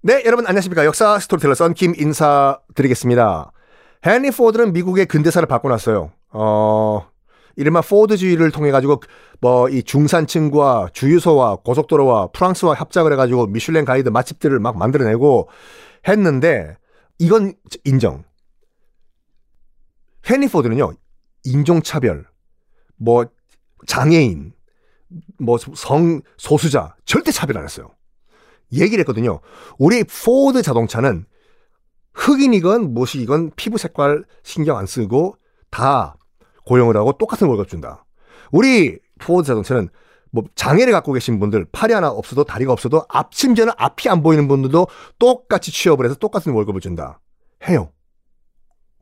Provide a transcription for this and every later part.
네, 여러분 안녕하십니까. 역사 스토리텔러 썬킴 인사드리겠습니다. 헨리 포드는 미국의 근대사를 바꿔놨어요. 어, 이른바 포드주의를 통해 가지고 뭐 이 중산층과 주유소와 고속도로와 프랑스와 합작을 해가지고 미슐랭 가이드 맛집들을 막 만들어내고 했는데 이건 인정. 헨리 포드는요 인종차별, 뭐 장애인, 뭐 성 소수자 절대 차별 안 했어요. 얘기를 했거든요. 우리 포드 자동차는 흑인이건 무엇이건 피부 색깔 신경 안 쓰고 다 고용을 하고 똑같은 월급 준다. 우리 포드 자동차는 뭐 장애를 갖고 계신 분들 팔이 하나 없어도 다리가 없어도 앞 심지어는 앞이 안 보이는 분들도 똑같이 취업을 해서 똑같은 월급을 준다. 해요.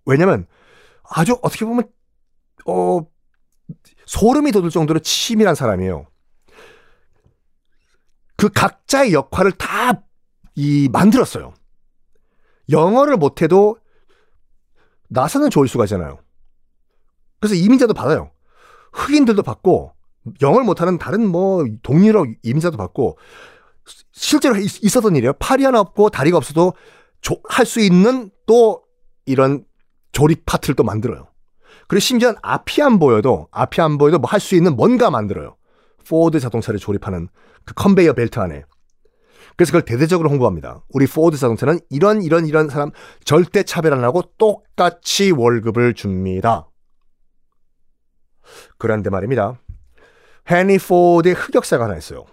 왜냐면 아주 어떻게 보면 어 소름이 돋을 정도로 치밀한 사람이에요. 그 각자의 역할을 다 이 만들었어요. 영어를 못해도 나사는 좋을 수가 있잖아요. 그래서 이민자도 받아요. 흑인들도 받고 영어를 못하는 다른 뭐 동유럽 이민자도 받고 실제로 있었던 일이에요. 팔이 하나 없고 다리가 없어도 할 수 있는 또 이런 조립 파트를 또 만들어요. 그리고 심지어 앞이 안 보여도 앞이 안 보여도 뭐 할 수 있는 뭔가 만들어요. 포드 자동차를 조립하는 그 컨베이어 벨트 안에. 그래서 그걸 대대적으로 홍보합니다. 우리 포드 자동차는 이런 이런 이런 사람 절대 차별 안 하고 똑같이 월급을 줍니다. 그런데 말입니다. 헨리 포드의 흑역사가 하나 있어요.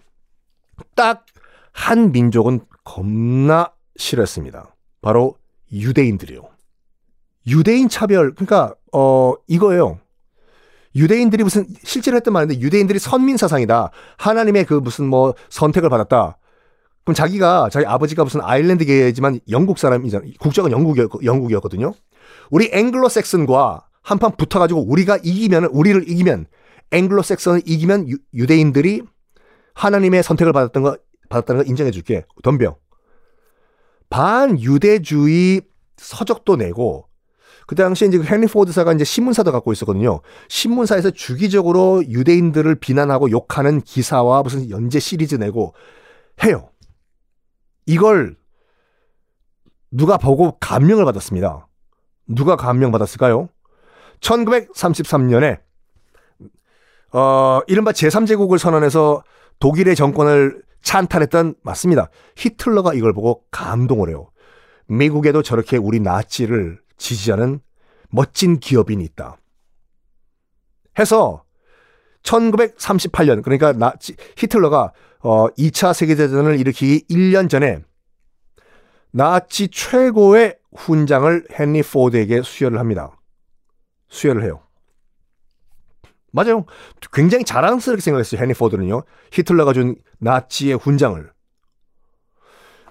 딱 한 민족은 겁나 싫었습니다. 바로 유대인들이요. 유대인 차별, 그러니까, 어, 이거예요. 유대인들이 무슨, 실제로 했던 말인데, 유대인들이 선민 사상이다. 하나님의 그 무슨 뭐 선택을 받았다. 그럼 자기가, 자기 아버지가 무슨 아일랜드계지만 영국 사람이잖아. 국적은 영국이었, 영국이었거든요. 우리 앵글로 섹슨과 한판 붙어가지고 우리가 이기면, 우리를 이기면, 앵글로 섹슨을 이기면 유, 유대인들이 하나님의 선택을 받았던 거, 받았다는 거 인정해 줄게. 덤벼. 반유대주의 서적도 내고, 그 당시에 이제 헨리 포드사가 이제 신문사도 갖고 있었거든요. 신문사에서 주기적으로 유대인들을 비난하고 욕하는 기사와 무슨 연재 시리즈 내고 해요. 이걸 누가 보고 감명을 받았습니다. 누가 감명 받았을까요? 1933년에 어, 이른바 제3제국을 선언해서 독일의 정권을 찬탈했던 맞습니다. 히틀러가 이걸 보고 감동을 해요. 미국에도 저렇게 우리 나치를 지지하는 멋진 기업인이 있다. 해서 1938년 그러니까 나치 히틀러가 어 2차 세계대전을 일으키기 1년 전에 나치 최고의 훈장을 헨리 포드에게 수여를 합니다. 수여를 해요. 맞아요. 굉장히 자랑스럽게 생각했어요. 헨리 포드는요. 히틀러가 준 나치의 훈장을.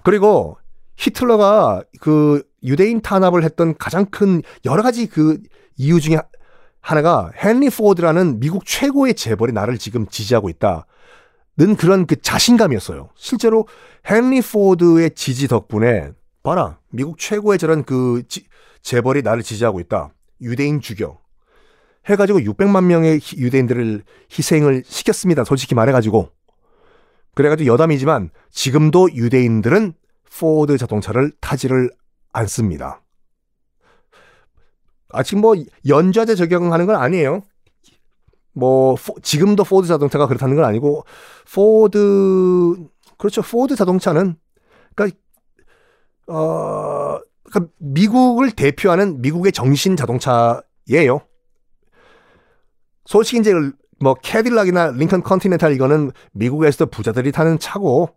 그리고 히틀러가 그 유대인 탄압을 했던 가장 큰 여러 가지 그 이유 중에 하나가 헨리 포드라는 미국 최고의 재벌이 나를 지금 지지하고 있다. 는 그런 그 자신감이었어요. 실제로 헨리 포드의 지지 덕분에 봐라 미국 최고의 저런 그 지, 재벌이 나를 지지하고 있다. 유대인 죽여. 해가지고 600만 명의 유대인들을 희생을 시켰습니다. 솔직히 말해가지고. 그래가지고 여담이지만 지금도 유대인들은 포드 자동차를 타지를 않습니다. 아직 뭐 연좌제 적용하는 건 아니에요. 뭐 포, 지금도 포드 자동차가 그렇다는 건 아니고 포드 그렇죠. 포드 자동차는 그러니까 어 그러니까 미국을 대표하는 미국의 정신 자동차예요. 솔직히 이제 뭐 캐딜락이나 링컨 컨티넨탈 이거는 미국에서도 부자들이 타는 차고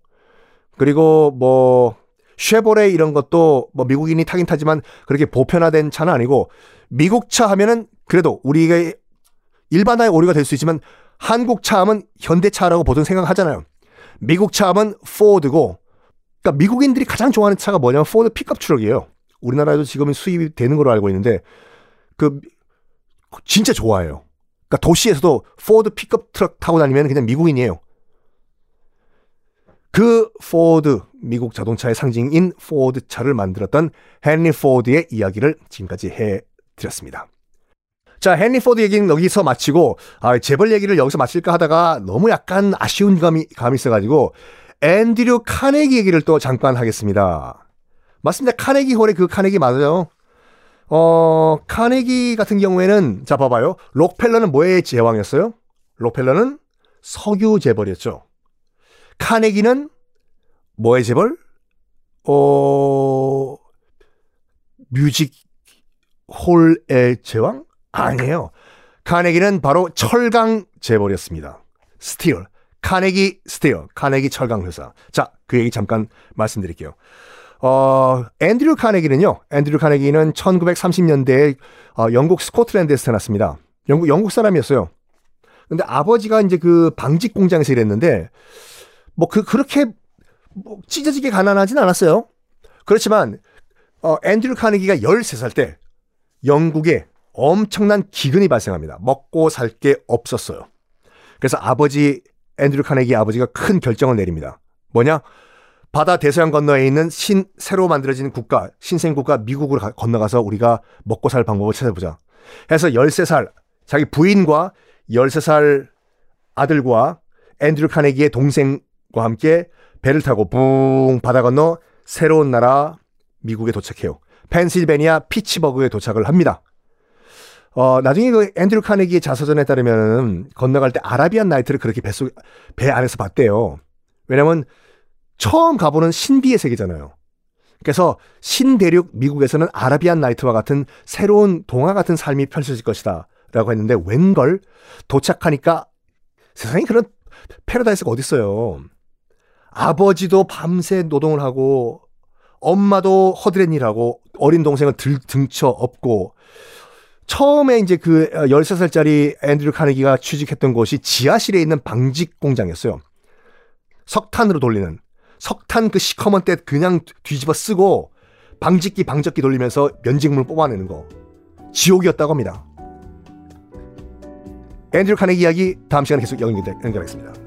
그리고 뭐 쉐보레 이런 것도 뭐 미국인이 타긴 타지만 그렇게 보편화된 차는 아니고 미국 차 하면은 그래도 우리가 일반화의 오류가 될 수 있지만 한국 차 하면 현대차라고 보통 생각하잖아요. 미국 차 하면 포드고 그러니까 미국인들이 가장 좋아하는 차가 뭐냐면 포드 픽업 트럭이에요. 우리나라에도 지금 수입이 되는 걸로 알고 있는데 그 진짜 좋아해요. 그러니까 도시에서도 포드 픽업 트럭 타고 다니면 그냥 미국인이에요. 그 포드 미국 자동차의 상징인 포드 차를 만들었던 헨리 포드의 이야기를 지금까지 해 드렸습니다. 자, 헨리 포드 얘기는 여기서 마치고 아, 재벌 얘기를 여기서 마칠까 하다가 너무 약간 아쉬운 감이 감이 있어 가지고 앤드류 카네기 얘기를 또 잠깐 하겠습니다. 맞습니다. 카네기 홀의 그 카네기 맞아요. 어, 카네기 같은 경우에는 자 봐봐요. 록펠러는 뭐의 제왕이었어요? 록펠러는 석유 재벌이었죠. 카네기는 뭐의 재벌? 어, 뮤직 홀의 제왕? 아니에요. 카네기는 바로 철강 재벌이었습니다. 스틸. 카네기 스틸. 카네기 철강 회사. 자, 그 얘기 잠깐 말씀드릴게요. 어, 앤드류 카네기는요. 앤드류 카네기는 1930년대에 어, 영국 스코틀랜드에서 태어났습니다. 영국 영국 사람이었어요. 근데 아버지가 이제 그 방직 공장에서 일했는데 뭐 그 그렇게 뭐 찢어지게 가난하진 않았어요. 그렇지만 어, 앤드류 카네기가 13살 때 영국에 엄청난 기근이 발생합니다. 먹고 살 게 없었어요. 그래서 아버지 앤드류 카네기 아버지가 큰 결정을 내립니다. 뭐냐? 바다 대서양 건너에 있는 신 새로 만들어진 국가, 신생 국가 미국으로 가, 건너가서 우리가 먹고 살 방법을 찾아보자. 해서 13살 자기 부인과 13살 아들과 앤드류 카네기의 동생과 함께 배를 타고 붕 바다 건너 새로운 나라 미국에 도착해요. 펜실베니아 피츠버그에 도착을 합니다. 어, 나중에 그 앤드류 카네기의 자서전에 따르면 건너갈 때 아라비안 나이트를 그렇게 뱃속, 배 안에서 봤대요. 왜냐면 처음 가보는 신비의 세계잖아요. 그래서 신대륙 미국에서는 아라비안 나이트와 같은 새로운 동화 같은 삶이 펼쳐질 것이다. 라고 했는데 웬걸 도착하니까 세상에 그런 패러다이스가 어딨어요. 아버지도 밤새 노동을 하고 엄마도 허드렛 일하고 어린 동생은 들, 들쳐 업고 처음에 이제 그 13살짜리 앤드류 카네기가 취직했던 곳이 지하실에 있는 방직 공장이었어요. 석탄으로 돌리는 석탄 그 시커먼 때 그냥 뒤집어 쓰고 방직기 방적기 돌리면서 면직물 뽑아내는 거 지옥이었다고 합니다. 앤드류 카네기 이야기 다음 시간에 계속 연결, 연결하겠습니다.